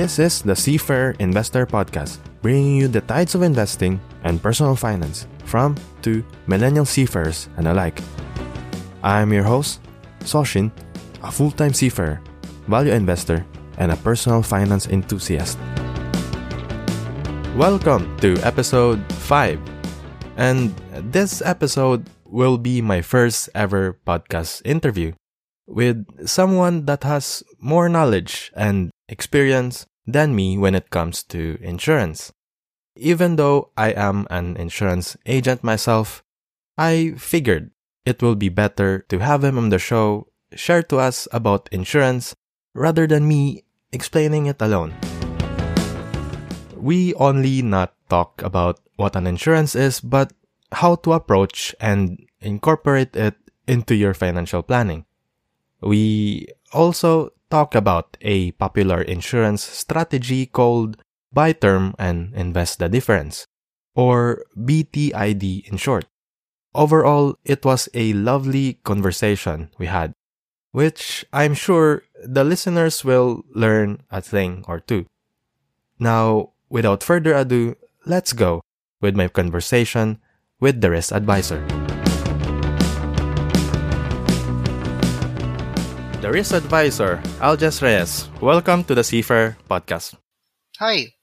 This is the Seafair Investor Podcast, bringing you the tides of investing and personal finance from to millennial seafarers and alike. I'm your host, Soshin, a full time seafarer, value investor, and a personal finance enthusiast. Welcome to episode 5. And this episode will be my first ever podcast interview with someone that has more knowledge and experience than me when it comes to insurance. Even though I am an insurance agent myself, I figured it will be better to have him on the show share to us about insurance rather than me explaining it alone. We only not talk about what an insurance is, but how to approach and incorporate it into your financial planning. We also talk about a popular insurance strategy called buy term and invest the difference, or BTID in short. Overall, it was a lovely conversation we had, which I'm sure the listeners will learn a thing or two. Now, without further ado, let's go with my conversation with the risk advisor. The risk advisor, Aljes Reyes. Welcome to the Seafair podcast. Hi.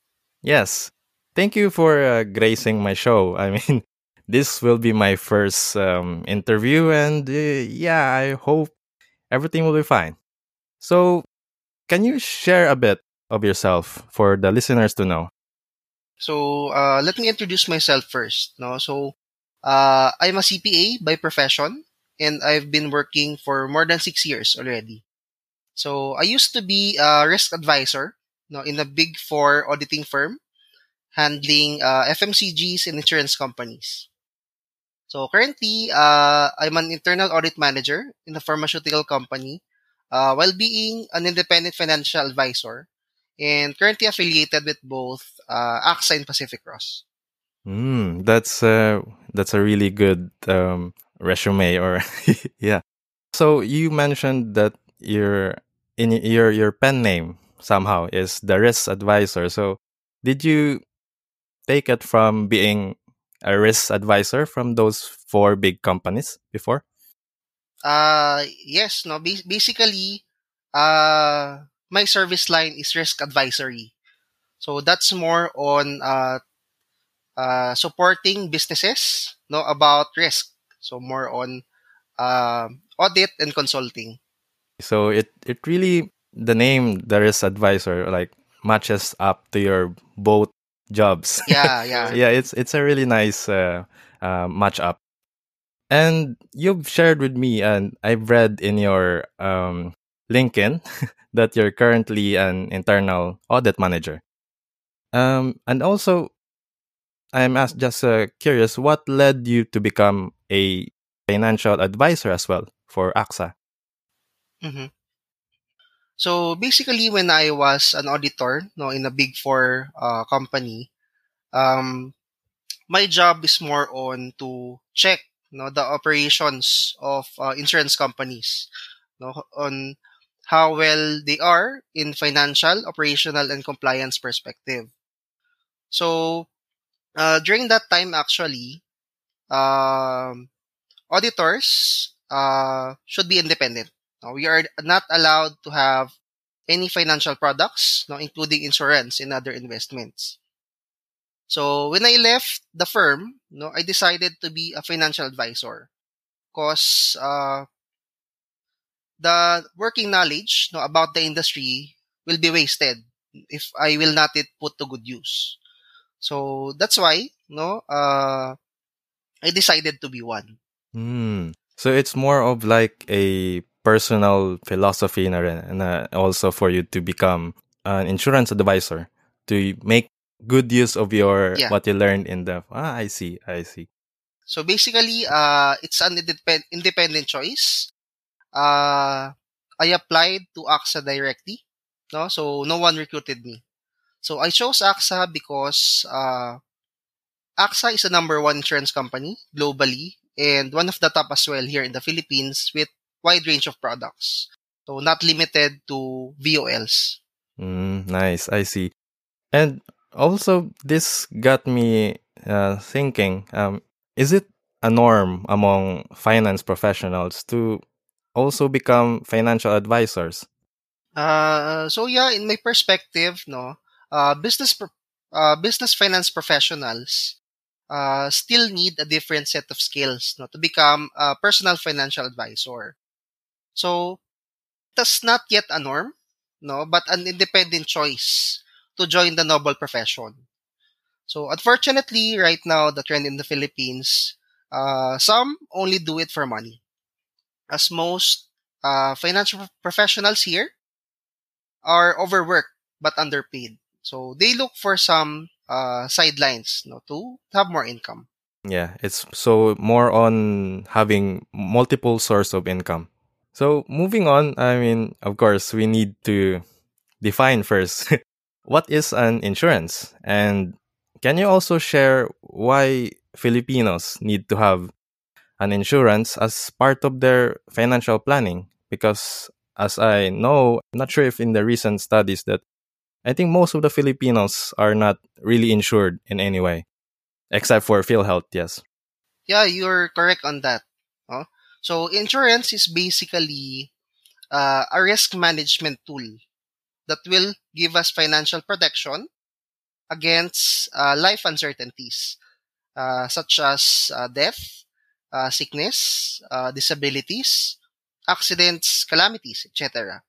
Yes. Thank you for uh, gracing my show. I mean, this will be my first um, interview, and uh, yeah, I hope everything will be fine. So, can you share a bit of yourself for the listeners to know? So, uh, let me introduce myself first. No, so uh, I'm a CPA by profession, and I've been working for more than six years already. So, I used to be a risk advisor, no, in a big four auditing firm, handling uh, FMCGs and insurance companies. So currently, uh, I'm an internal audit manager in a pharmaceutical company, uh, while being an independent financial advisor, and currently affiliated with both uh, AXA and Pacific Cross. Mm, that's uh, that's a really good um, resume, or yeah. So you mentioned that your in your your pen name somehow is the risk advisor. So did you take it from being a risk advisor from those four big companies before? Uh yes, no. Ba- basically, uh my service line is risk advisory. So that's more on uh, uh supporting businesses no about risk. So more on uh, audit and consulting. So it it really the name there is advisor like matches up to your both jobs. Yeah, yeah. yeah, it's it's a really nice uh, uh, match up. And you've shared with me, and I've read in your um, LinkedIn that you're currently an internal audit manager. Um, and also, I'm asked, just uh, curious, what led you to become a financial advisor as well for AXA? Mm-hmm. So basically, when I was an auditor, no, in a big four uh, company, um, my job is more on to check, no, the operations of uh, insurance companies, no, on how well they are in financial, operational, and compliance perspective. So uh, during that time, actually, um, auditors uh, should be independent. We are not allowed to have any financial products, no, including insurance and other investments. So when I left the firm, no, I decided to be a financial advisor because uh, the working knowledge no, about the industry will be wasted if I will not it put to good use. So that's why no, uh, I decided to be one. Mm. So it's more of like a personal philosophy na rin, and uh, also for you to become an insurance advisor to make good use of your Yeah. what you learned in the ah I see I see So basically, uh, it's an independ- independent choice. Uh, I applied to AXA directly, no, so no one recruited me. So I chose AXA because uh, AXA is the number one insurance company globally and one of the top as well here in the Philippines with wide range of products. So not limited to VULs. Mm, nice. I see. And also, this got me uh, thinking um, is it a norm among finance professionals to also become financial advisors? Uh, so yeah, in my perspective, no, uh, business pro- uh, business finance professionals uh, still need a different set of skills no, to become a personal financial advisor. So that's not yet a norm, no, but an independent choice to join the noble profession. So unfortunately, right now the trend in the Philippines, uh, some only do it for money, as most uh, financial professionals here are overworked but underpaid. So they look for some uh, sidelines no, to have more income. Yeah, it's so more on having multiple source of income. So moving on, I mean, of course, we need to define first what is an insurance and can you also share why Filipinos need to have an insurance as part of their financial planning? Because as I know, I'm not sure if in the recent studies that I think most of the Filipinos are not really insured in any way, except for PhilHealth, yes. Yeah, you're correct on that. Oh? So insurance is basically uh, a risk management tool that will give us financial protection against uh, life uncertainties, uh, such as uh, death, uh, sickness, uh, disabilities, accidents, calamities, etc.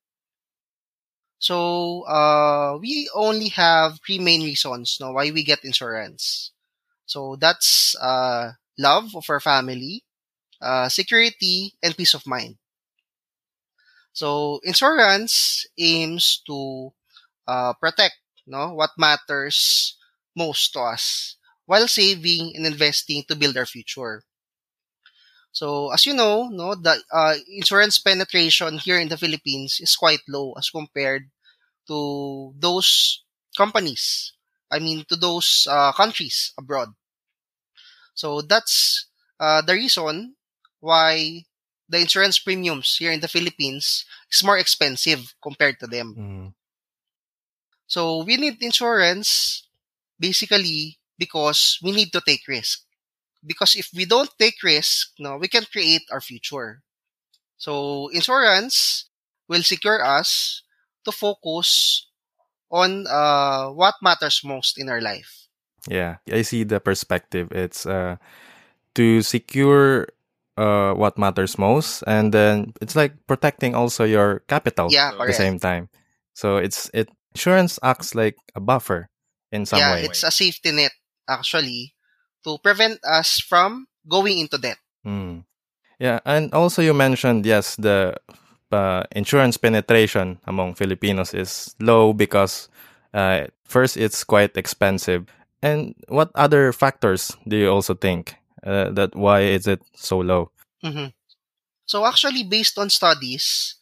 So uh, we only have three main reasons no, why we get insurance. So that's uh, love of our family, uh, security, and peace of mind. So insurance aims to uh, protect no what matters most to us while saving and investing to build our future. So as you know, no the uh, insurance penetration here in the Philippines is quite low as compared to those companies. I mean to those uh, countries abroad. So that's uh, the reason why the insurance premiums here in the Philippines is more expensive compared to them. Mm. So we need insurance basically because we need to take risk. Because if we don't take risk, no, we can create our future. So insurance will secure us to focus on uh, what matters most in our life. Yeah, I see the perspective. It's uh, to secure uh, what matters most, and then it's like protecting also your capital Yeah, at the same time. So it's it insurance acts like a buffer in some yeah, way. it's a safety net actually to prevent us from going into debt. Mm. Yeah, and also you mentioned yes the uh, insurance penetration among Filipinos is low because uh, first it's quite expensive. And what other factors do you also think uh, that why is it so low? Mhm. So actually, based on studies,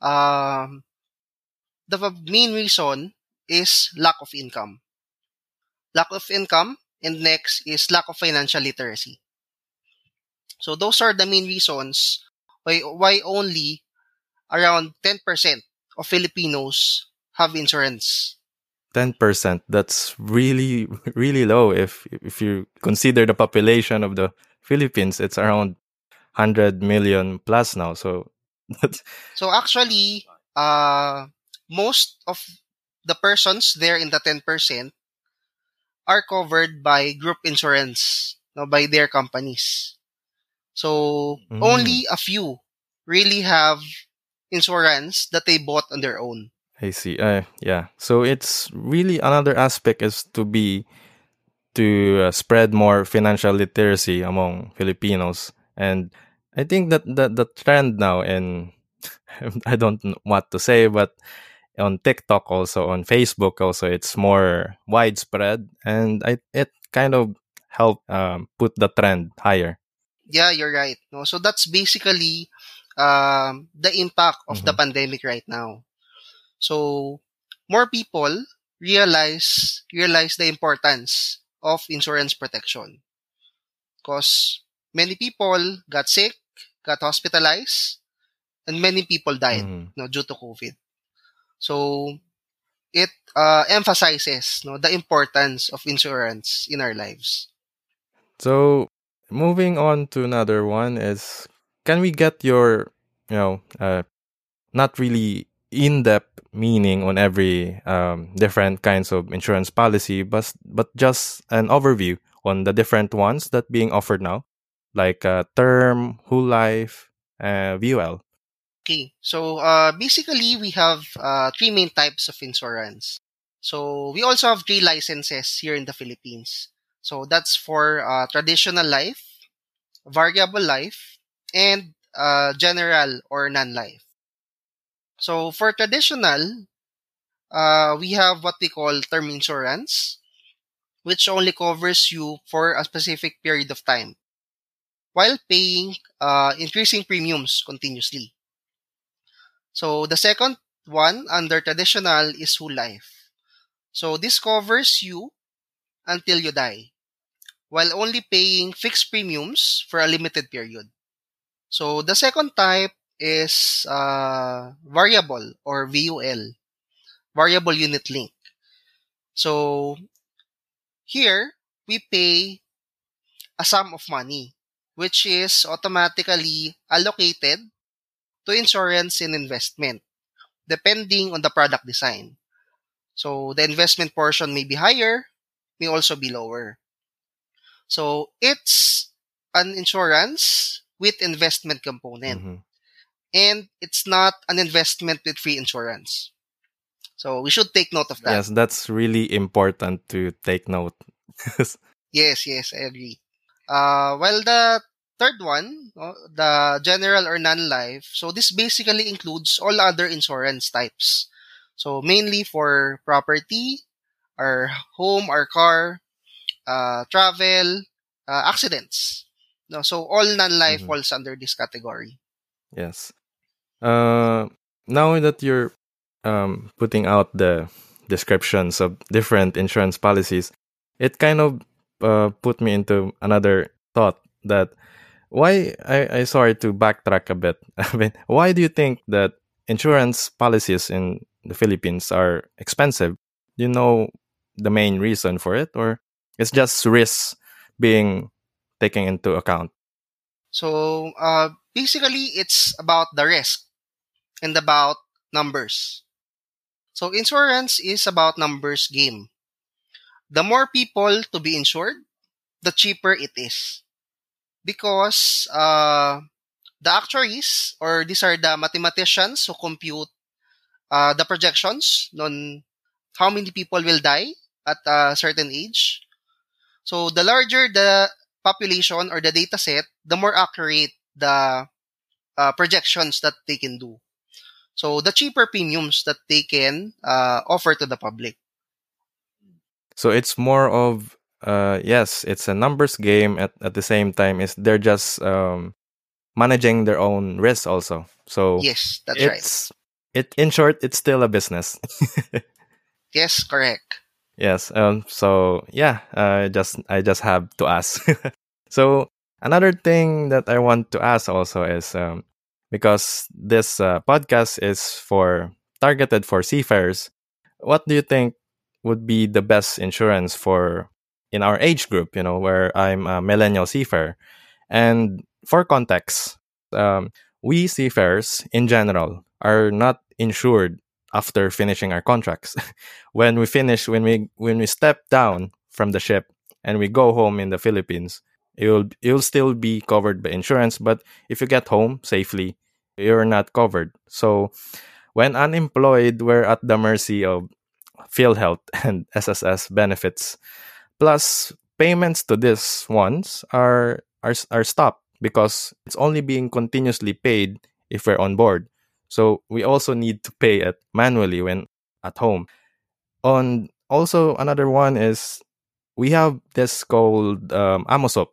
um, the main reason is lack of income. Lack of income, and next is lack of financial literacy. So those are the main reasons why why only around 10% of Filipinos have insurance. Ten percent. That's really really low. If if you consider the population of the Philippines, it's around hundred million plus now. So that's So actually, uh, most of the persons there in the 10% are covered by group insurance no, by their companies. So Mm. only a few really have insurance that they bought on their own. I see. Uh, yeah. So it's really another aspect is to be to uh, spread more financial literacy among Filipinos, and I think that the the trend now in I don't know what to say, but on TikTok also on Facebook also it's more widespread, and I it kind of help um, put the trend higher. Yeah, you're right. No, so that's basically um, the impact of the Mhm. pandemic right now. So more people realize realize the importance of insurance protection because many people got sick, got hospitalized, and many people died Mhm. no, due to COVID. So it uh, emphasizes no the importance of insurance in our lives. So moving on to another one is can we get your you know uh, not really in-depth meaning on every um, different kinds of insurance policy but but just an overview on the different ones that being offered now like uh, term whole life uh, VUL okay so uh, basically we have uh, three main types of insurance. So we also have three licenses here in the philippines. So that's for uh, traditional life variable life and uh, general or non-life. So for traditional, uh, we have what we call term insurance, which only covers you for a specific period of time while paying uh, increasing premiums continuously. So the second one under traditional is whole life. So this covers you until you die while only paying fixed premiums for a limited period. So the second type is uh, variable or VUL, variable unit link. So here we pay a sum of money, which is automatically allocated to insurance and investment, depending on the product design. So the investment portion may be higher, may also be lower. So it's an insurance with investment component. Mm-hmm and it's not an investment with free insurance. So we should take note of that. Yes, that's really important to take note. yes, yes, I agree. Uh, while the third one, the general or non-life, so this basically includes all other insurance types. So mainly for property, our home, our car, uh, travel, uh, accidents. No, so all non-life mm-hmm. falls under this category. Yes. Uh, now that you're um, putting out the descriptions of different insurance policies, it kind of uh, put me into another thought that why I, I sorry to backtrack a bit. I mean, why do you think that insurance policies in the Philippines are expensive? Do you know the main reason for it, or it's just risks being taken into account? So uh, basically, it's about the risk and about numbers. So insurance is about numbers game. The more people to be insured, the cheaper it is. Because uh, the actuaries, or these are the mathematicians who compute uh, the projections on how many people will die at a certain age. So the larger the population or the data set, the more accurate the uh, projections that they can do. So the cheaper premiums that they can uh, offer to the public. So it's more of uh, yes, it's a numbers game. At at the same time, is they're just um, managing their own risks also. So yes, that's right. It in short, it's still a business. yes, correct. Yes. Um. So yeah. Uh. Just I just have to ask. so another thing that I want to ask also is um because this uh, podcast is for targeted for seafarers. What do you think would be the best insurance for in our age group? You know, where I'm a millennial seafarer, and for context, um, we seafarers in general are not insured after finishing our contracts. when we finish, when we when we step down from the ship and we go home in the Philippines, you'll you'll still be covered by insurance but if you get home safely you're not covered so when unemployed we're at the mercy of PhilHealth and SSS benefits plus payments to these ones are are are stopped because it's only being continuously paid if we're on board. So we also need to pay it manually when at home. On also another one is we have this called um, AMOSUP.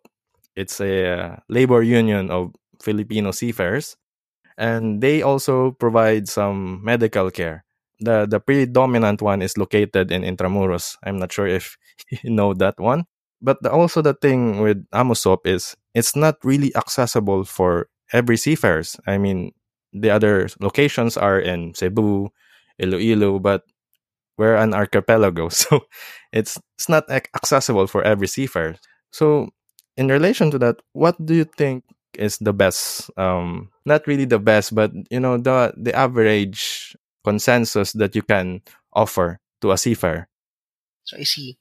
It's a uh, labor union of Filipino seafarers, and they also provide some medical care. The The predominant one is located in Intramuros. I'm not sure if you know that one, but the, also the thing with AMOSUP is it's not really accessible for every seafarers. I mean, the other locations are in Cebu, Iloilo, but we're an archipelago, so it's it's not accessible for every seafarer. So, in relation to that, what do you think is the best? Um, not really the best, but you know the the average consensus that you can offer to a seafarer. So I see.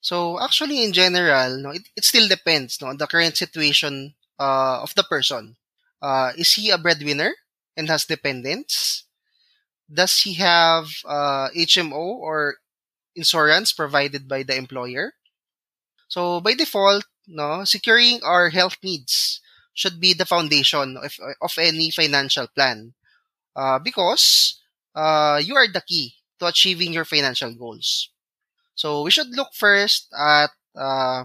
So actually, in general, no, it, it still depends no, on the current situation uh, of the person. Uh, is he a breadwinner and has dependents? Does he have uh, HMO or insurance provided by the employer? So by default, no, securing our health needs should be the foundation of, of any financial plan uh, because uh, you are the key to achieving your financial goals. So we should look first at uh,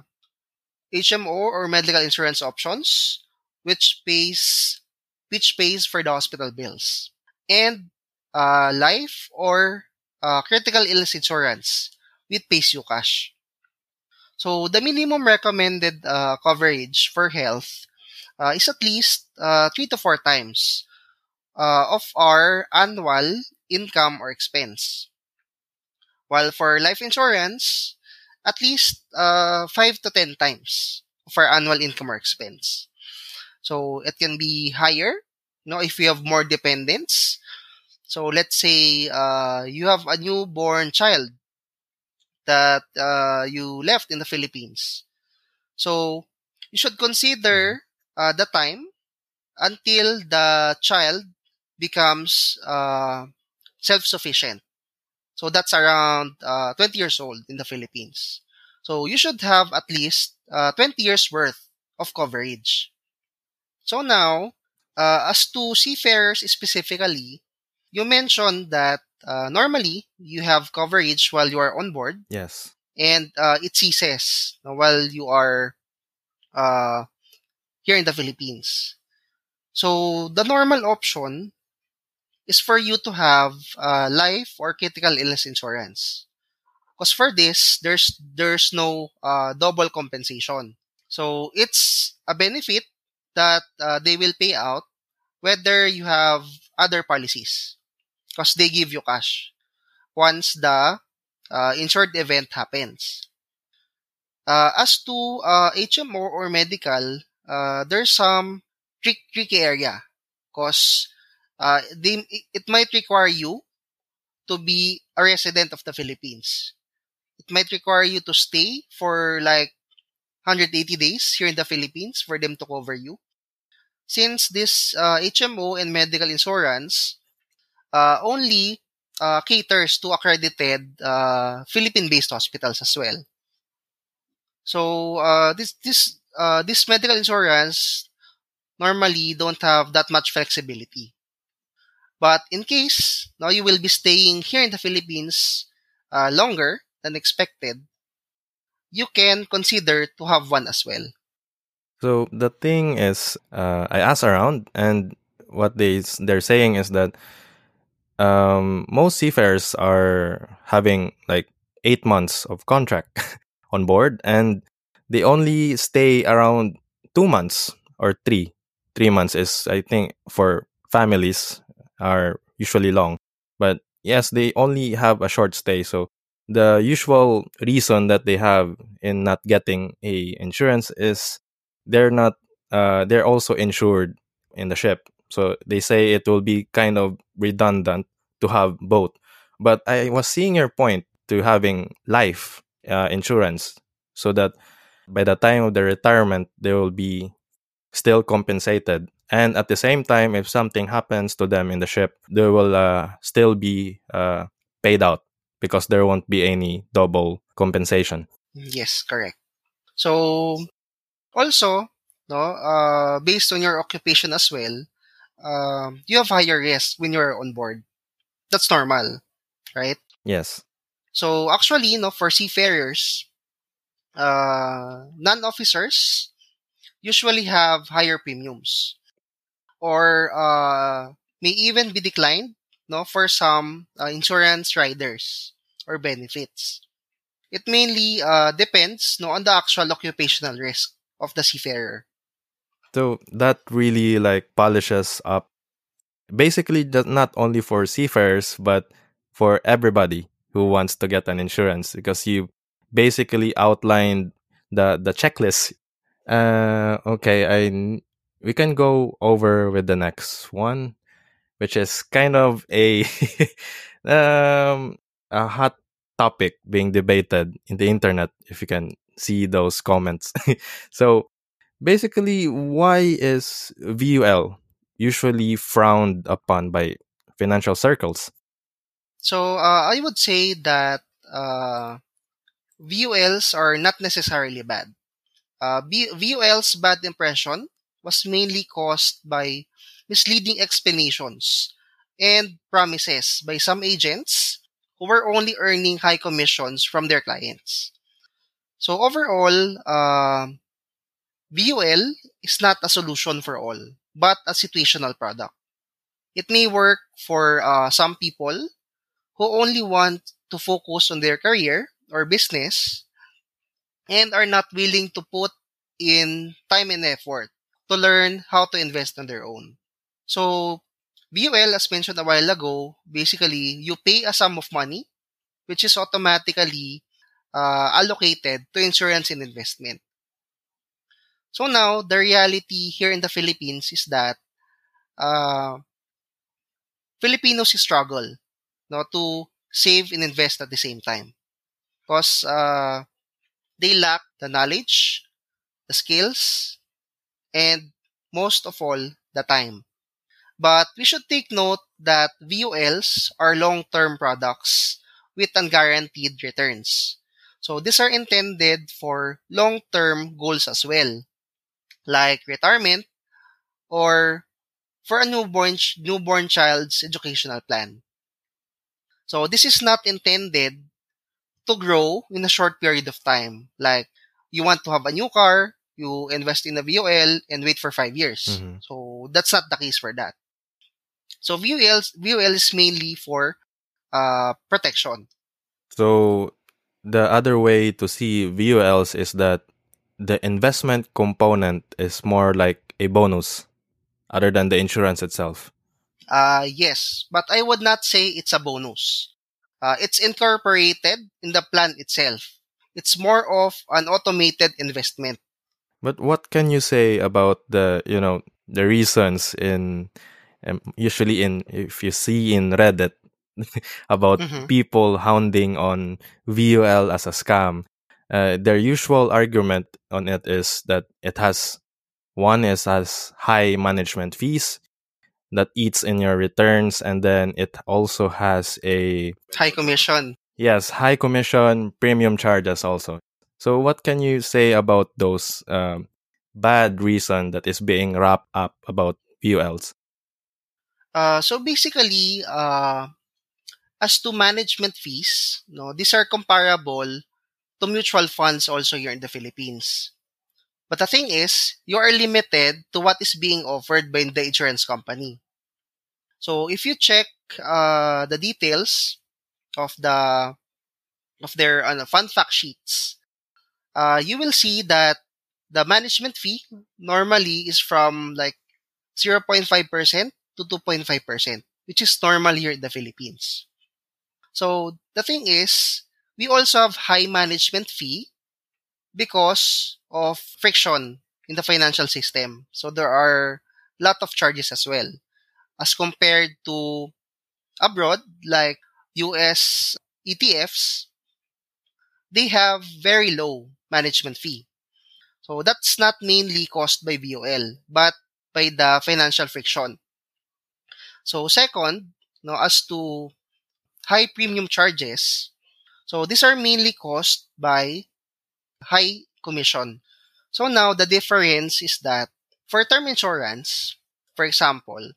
HMO or medical insurance options, which pays which pays for the hospital bills, and uh, life or uh, critical illness insurance, which pays you cash. So the minimum recommended uh, coverage for health uh, is at least uh, three to four times uh, of our annual income or expense. While for life insurance, at least uh, 5 to 10 times of our annual income or expense. So it can be higher, you know, if you have more dependents. So let's say uh, you have a newborn child that uh, you left in the Philippines. So you should consider uh, the time until the child becomes uh, self-sufficient. So that's around uh, 20 years old in the Philippines. So you should have at least uh, 20 years worth of coverage. So now, uh, as to seafarers specifically, you mentioned that uh, normally you have coverage while you are on board. Yes. And uh, it ceases while you are uh, here in the Philippines. So the normal option is for you to have uh, life or critical illness insurance. Because for this, there's there's no uh, double compensation. So it's a benefit that uh, they will pay out whether you have other policies because they give you cash once the uh, insured event happens. Uh, as to uh, HMO or medical, uh, there's some trick, tricky area because uh, they, it might require you to be a resident of the Philippines. It might require you to stay for like 180 days here in the Philippines for them to cover you. Since this uh, HMO and medical insurance uh, only uh, caters to accredited uh, Philippine-based hospitals as well. So uh, this this uh, this medical insurance normally don't have that much flexibility. But in case now you will be staying here in the Philippines uh, longer than expected, you can consider to have one as well. So the thing is, uh, I asked around, and what they they're saying is that um, most seafarers are having like eight months of contract on board, and they only stay around two months or three. Three months is, I think, for families are usually long. But yes, they only have a short stay. So the usual reason that they have in not getting a insurance is they're not uh, they're also insured in the ship. So they say it will be kind of redundant to have both. But I was seeing your point to having life uh, insurance so that by the time of the retirement they will be still compensated and at the same time if something happens to them in the ship they will uh, still be uh, paid out because there won't be any double compensation. Yes correct. So also no uh, based on your occupation as well uh, you have higher risk when you're on board. That's normal right? Yes. So actually no for seafarers uh, non-officers usually have higher premiums or uh, may even be declined no, for some uh, insurance riders or benefits. It mainly uh, depends no, on the actual occupational risk of the seafarer. So that really like polishes up basically not only for seafarers but for everybody who wants to get an insurance because you basically outlined the the checklist. Uh, okay, I we can go over with the next one, which is kind of a um a hot topic being debated in the internet. If you can see those comments, so basically, why is VUL usually frowned upon by financial circles? So uh, I would say that uh, VULs are not necessarily bad. Uh, VUL's bad impression was mainly caused by misleading explanations and promises by some agents who were only earning high commissions from their clients. So overall, uh, VUL is not a solution for all, but a situational product. It may work for uh, some people who only want to focus on their career or business and are not willing to put in time and effort to learn how to invest on their own. So, VUL, as mentioned a while ago, basically, you pay a sum of money, which is automatically uh, allocated to insurance and investment. So now, the reality here in the Philippines is that uh, Filipinos struggle no, to save and invest at the same time. Because uh, they lack the knowledge, the skills, and most of all, the time. But we should take note that VULs are long-term products with unguaranteed returns. So these are intended for long-term goals as well, like retirement or for a newborn newborn child's educational plan. So this is not intended to grow in a short period of time. Like you want to have a new car, you invest in a VUL and wait for five years. Mm-hmm. So that's not the case for that. So VUL VUL is mainly for uh, protection. So the other way to see VULs is that the investment component is more like a bonus other than the insurance itself. Uh, yes, but I would not say it's a bonus. Uh, it's incorporated in the plan itself. It's more of an automated investment. But what can you say about the, you know, the reasons in, um, usually in, if you see in Reddit about mm-hmm. people hounding on VUL as a scam, uh, their usual argument on it is that it has one is has high management fees that eats in your returns and then it also has a high commission yes high commission premium charges also so what can you say about those um, bad reason that is being wrapped up about VULs uh, so basically uh, as to management fees no these are comparable to mutual funds also here in the philippines but the thing is, you are limited to what is being offered by the insurance company. So if you check uh, the details of the of their uh, fact sheets, uh, you will see that the management fee normally is from like 0.5% to 2.5%, which is normal here in the Philippines. So the thing is, we also have high management fee because of friction in the financial system. So there are a lot of charges as well as compared to abroad like US ETFs they have very low management fee. So that's not mainly caused by VUL but by the financial friction. So second, no, as to high premium charges, so these are mainly caused by high commission. So now the difference is that for term insurance, for example,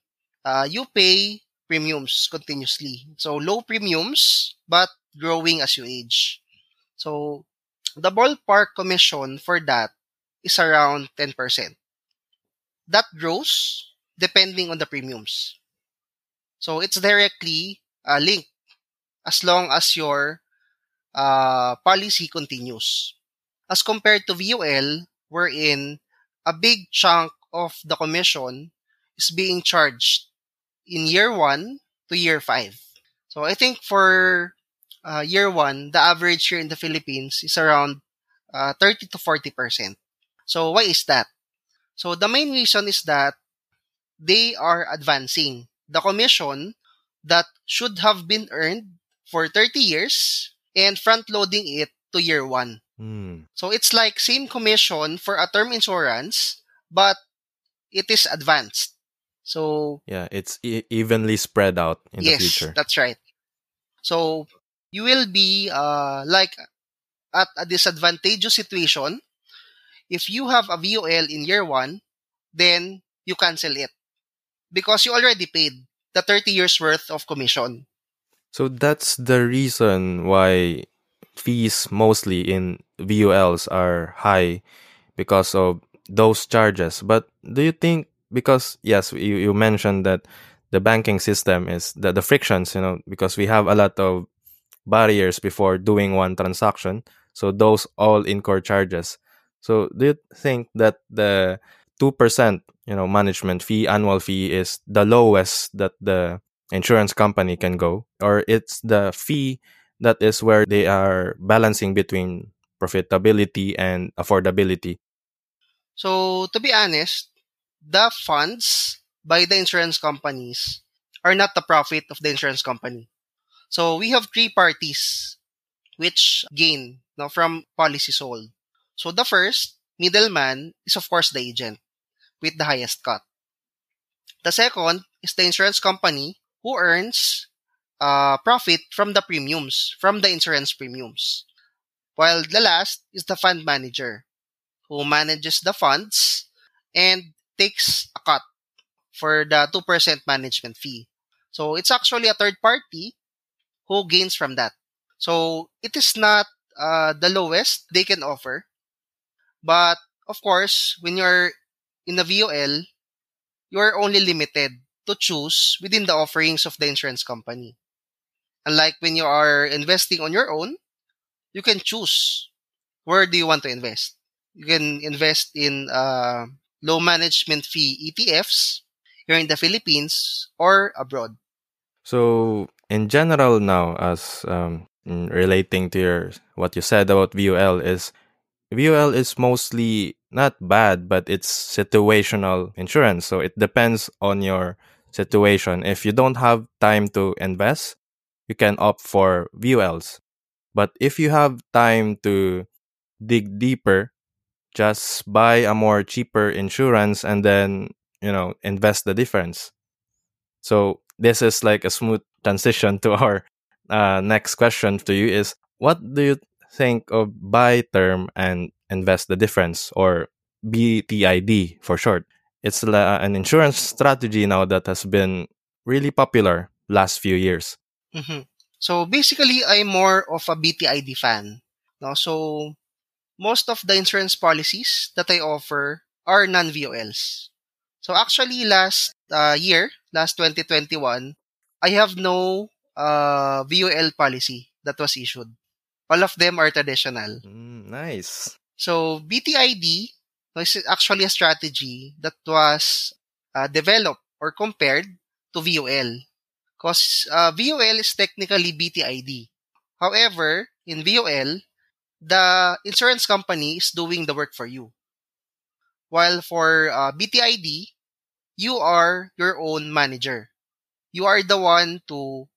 uh, you pay premiums continuously. So low premiums, but growing as you age. So the ballpark commission for that is around 10%. That grows depending on the premiums. So it's directly uh, linked as long as your uh, policy continues as compared to VUL, wherein a big chunk of the commission is being charged in year one to year five. So I think for uh, year one, the average here in the Philippines is around uh, 30 to 40%. So why is that? So the main reason is that they are advancing the commission that should have been earned for 30 years and front loading it to year one. Mm. So it's like same commission for a term insurance, but it is advanced. So Yeah, it's e- evenly spread out in yes, the future. Yes, that's right. So you will be uh, like at a disadvantageous situation. If you have a VUL in year one, then you cancel it because you already paid the 30 years worth of commission. So that's the reason why fees mostly in VULs are high because of those charges. But do you think because yes, you, you mentioned that the banking system is the, the frictions, you know, because we have a lot of barriers before doing one transaction. So those all incur charges. So do you think that the two percent, you know, management fee, annual fee is the lowest that the insurance company can go, or it's the fee that is where they are balancing between profitability and affordability? So to be honest, the funds by the insurance companies are not the profit of the insurance company. So we have three parties which gain no, from policy sold. So the first middleman is of course the agent with the highest cut. The second is the insurance company who earns uh, profit from the premiums, from the insurance premiums. While the last is the fund manager who manages the funds and takes a cut for the 2% management fee. So it's actually a third party who gains from that. So it is not uh, the lowest they can offer. But of course, when you're in a VUL, you're only limited to choose within the offerings of the insurance company. Unlike when you are investing on your own, you can choose where do you want to invest. You can invest in uh, low management fee ETFs here in the Philippines or abroad. So in general now, as um, relating to your what you said about VUL is VUL is mostly not bad, but it's situational insurance. So it depends on your situation. If you don't have time to invest, you can opt for VULs. But if you have time to dig deeper, just buy a more cheaper insurance and then, you know, invest the difference. So this is like a smooth transition to our uh, next question to you is what do you think of buy term and invest the difference or BTID for short? It's an insurance strategy now that has been really popular last few years. Mhm. So basically, I'm more of a BTID fan. No? So most of the insurance policies that I offer are non-VULs. So actually, last uh, year, last 2021, I have no uh, VUL policy that was issued. All of them are traditional. Mm, nice. So BTID is actually a strategy that was uh, developed or compared to VUL. Because uh, VUL is technically BTID. However, in VOL, the insurance company is doing the work for you. While for uh, BTID, you are your own manager. You are the one to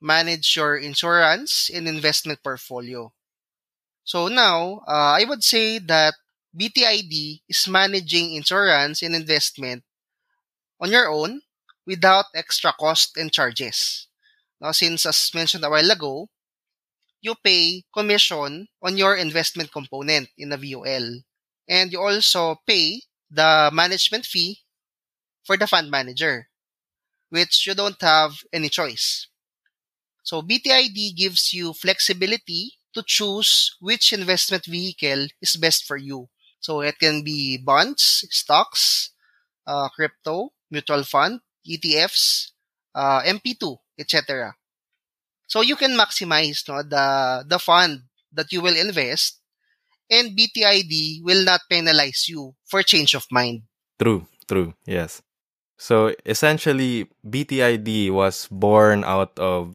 manage your insurance and investment portfolio. So now, uh, I would say that BTID is managing insurance and investment on your own without extra cost and charges. Now, since as mentioned a while ago, you pay commission on your investment component in a VUL. And you also pay the management fee for the fund manager, which you don't have any choice. So BTID gives you flexibility to choose which investment vehicle is best for you. So it can be bonds, stocks, uh, crypto, mutual fund, ETFs, uh, MP2, etc. So you can maximize no, the, the fund that you will invest and BTID will not penalize you for change of mind. True, true. Yes. So essentially, BTID was born out of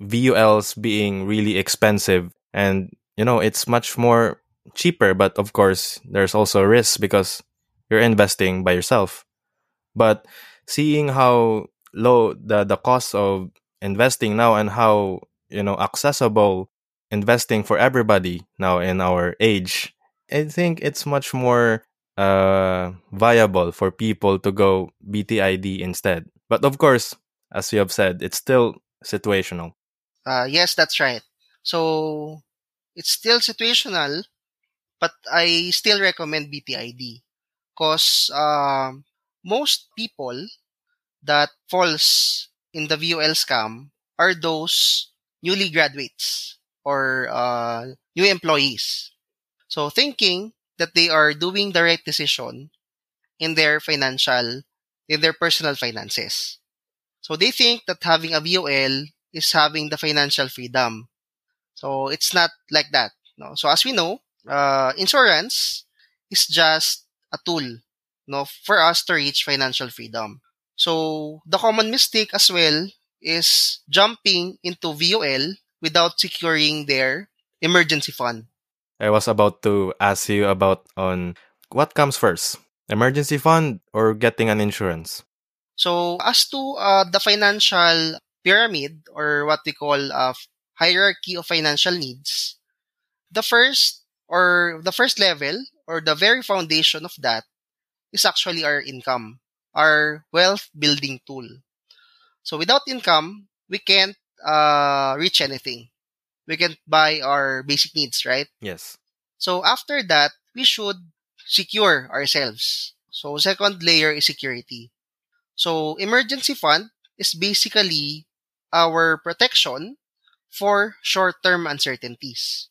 VULs being really expensive. And you know it's much more cheaper but of course there's also risk because you're investing by yourself. But seeing how low the the cost of investing now and how you know accessible investing for everybody now in our age i think it's much more uh viable for people to go btid instead but of course as you have said it's still situational Uh, yes, that's right. So it's still situational, but I still recommend BTID because um, most people that falls in the VUL scam are those newly graduates or uh, new employees. So thinking that they are doing the right decision in their financial, in their personal finances. So they think that having a VUL is having the financial freedom. So it's not like that. No. So as we know, uh, insurance is just a tool, no, for us to reach financial freedom. So the common mistake as well is jumping into VUL without securing their emergency fund. I was about to ask you about on what comes first, emergency fund or getting an insurance. So as to uh, the financial pyramid or what we call a hierarchy of financial needs, the first or the first level or the very foundation of that is actually our income, our wealth building tool. So without income, we can't uh, reach anything. We can't buy our basic needs, right? Yes. So after that, we should secure ourselves. So second layer is security. So emergency fund is basically our protection for short-term uncertainties.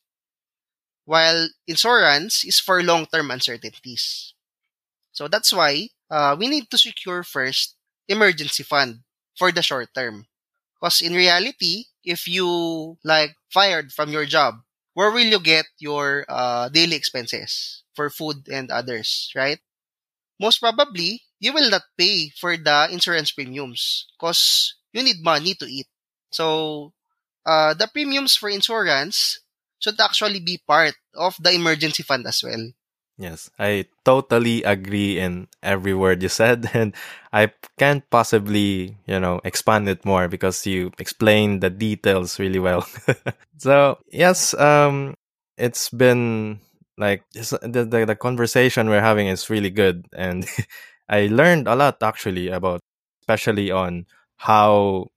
While insurance is for long-term uncertainties. So that's why uh, we need to secure first emergency fund for the short term. Because in reality, if you like fired from your job, where will you get your uh, daily expenses for food and others, right? Most probably, you will not pay for the insurance premiums because you need money to eat. So, uh, the premiums for insurance should actually be part of the emergency fund as well. Yes, I totally agree in every word you said, and I can't possibly, you know, expand it more because you explained the details really well. so yes, um, it's been like the, the the conversation we're having is really good, and I learned a lot actually about, especially on how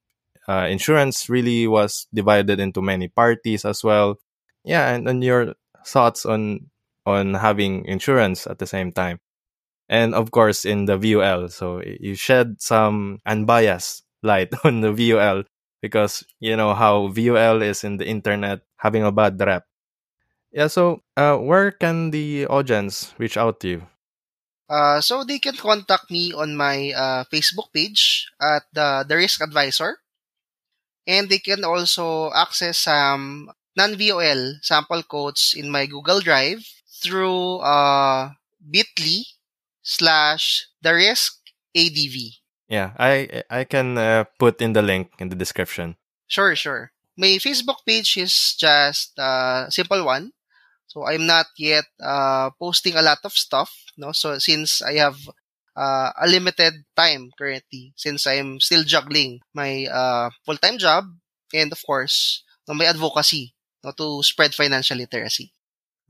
uh, insurance really was divided into many parties as well. Yeah, and, and your thoughts on on having insurance at the same time. And of course, in the VUL. So you shed some unbiased light on the VUL because you know how VUL is in the internet having a bad rep. Yeah, so uh, where can the audience reach out to you? Uh, so they can contact me on my uh, Facebook page at the, the Risk Advisor. And they can also access some non-VUL sample codes in my Google Drive through uh, bit.ly slash the risk ADV. Yeah, I I can uh, put in the link in the description. Sure, sure. My Facebook page is just a simple one. So I'm not yet uh, posting a lot of stuff. No, so since I have uh, a limited time currently, since I'm still juggling my uh, full-time job and of course no, my advocacy no, to spread financial literacy.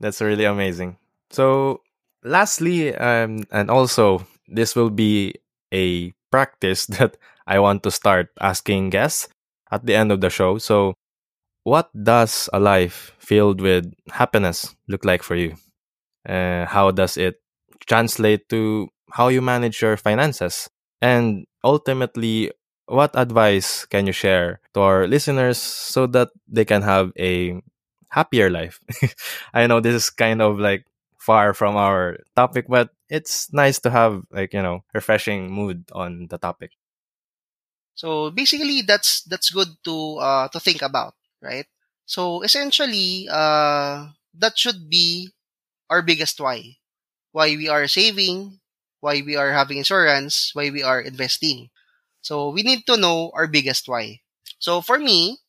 That's really amazing. So, lastly, um, and also, this will be a practice that I want to start asking guests at the end of the show. So, what does a life filled with happiness look like for you? Uh, how does it translate to how you manage your finances? And ultimately, what advice can you share to our listeners so that they can have a happier life. I know this is kind of like far from our topic, but it's nice to have like, you know, refreshing mood on the topic. So basically that's that's good to uh to think about, right? So essentially uh that should be our biggest why. Why we are saving, why we are having insurance, why we are investing. So we need to know our biggest why. So for me,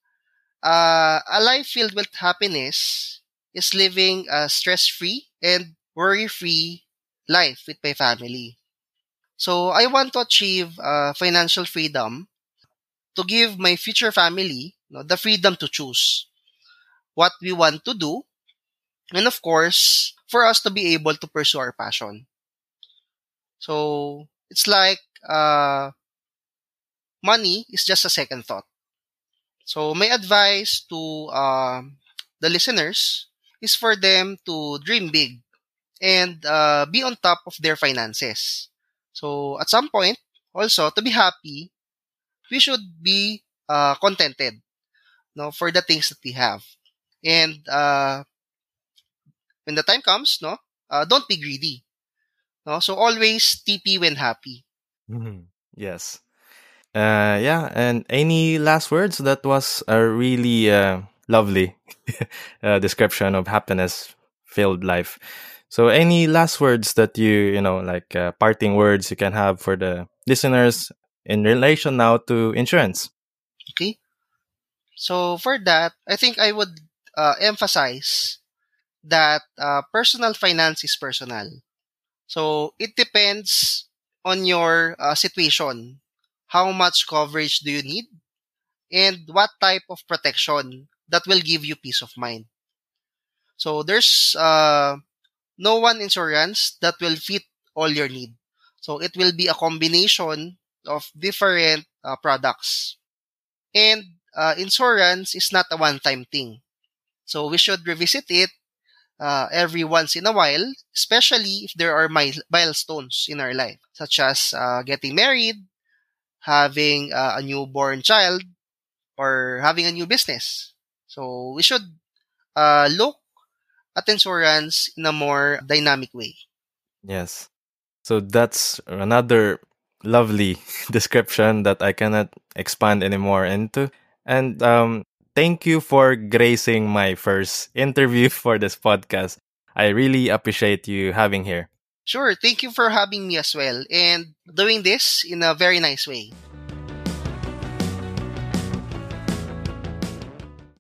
uh, a life filled with happiness is living a stress-free and worry-free life with my family. So I want to achieve uh, financial freedom to give my future family you know, the freedom to choose what we want to do, and of course, for us to be able to pursue our passion. So it's like uh, money is just a second thought. So my advice to uh, the listeners is for them to dream big and uh, be on top of their finances. So at some point, also to be happy, we should be uh, contented, no, for the things that we have. And uh, when the time comes, no, uh, don't be greedy. No, so always TP when happy. Mm-hmm. Yes. Uh, yeah, and any last words? That was a really uh, lovely uh, description of happiness filled life. So, any last words that you, you know, like uh, parting words you can have for the listeners in relation now to insurance? Okay. So, for that, I think I would uh, emphasize that uh, personal finance is personal. So, it depends on your uh, situation. How much coverage do you need? And what type of protection that will give you peace of mind? So, there's uh, no one insurance that will fit all your need. So, it will be a combination of different uh, products. And uh, insurance is not a one-time thing. So we should revisit it uh, every once in a while, especially if there are milestones in our life, such as uh, getting married, having uh, a newborn child, or having a new business. So we should uh, look at insurance in a more dynamic way. Yes. So that's another lovely description that I cannot expand anymore into. And um, thank you for gracing my first interview for this podcast. I really appreciate you having here. Sure. Thank you for having me as well and doing this in a very nice way.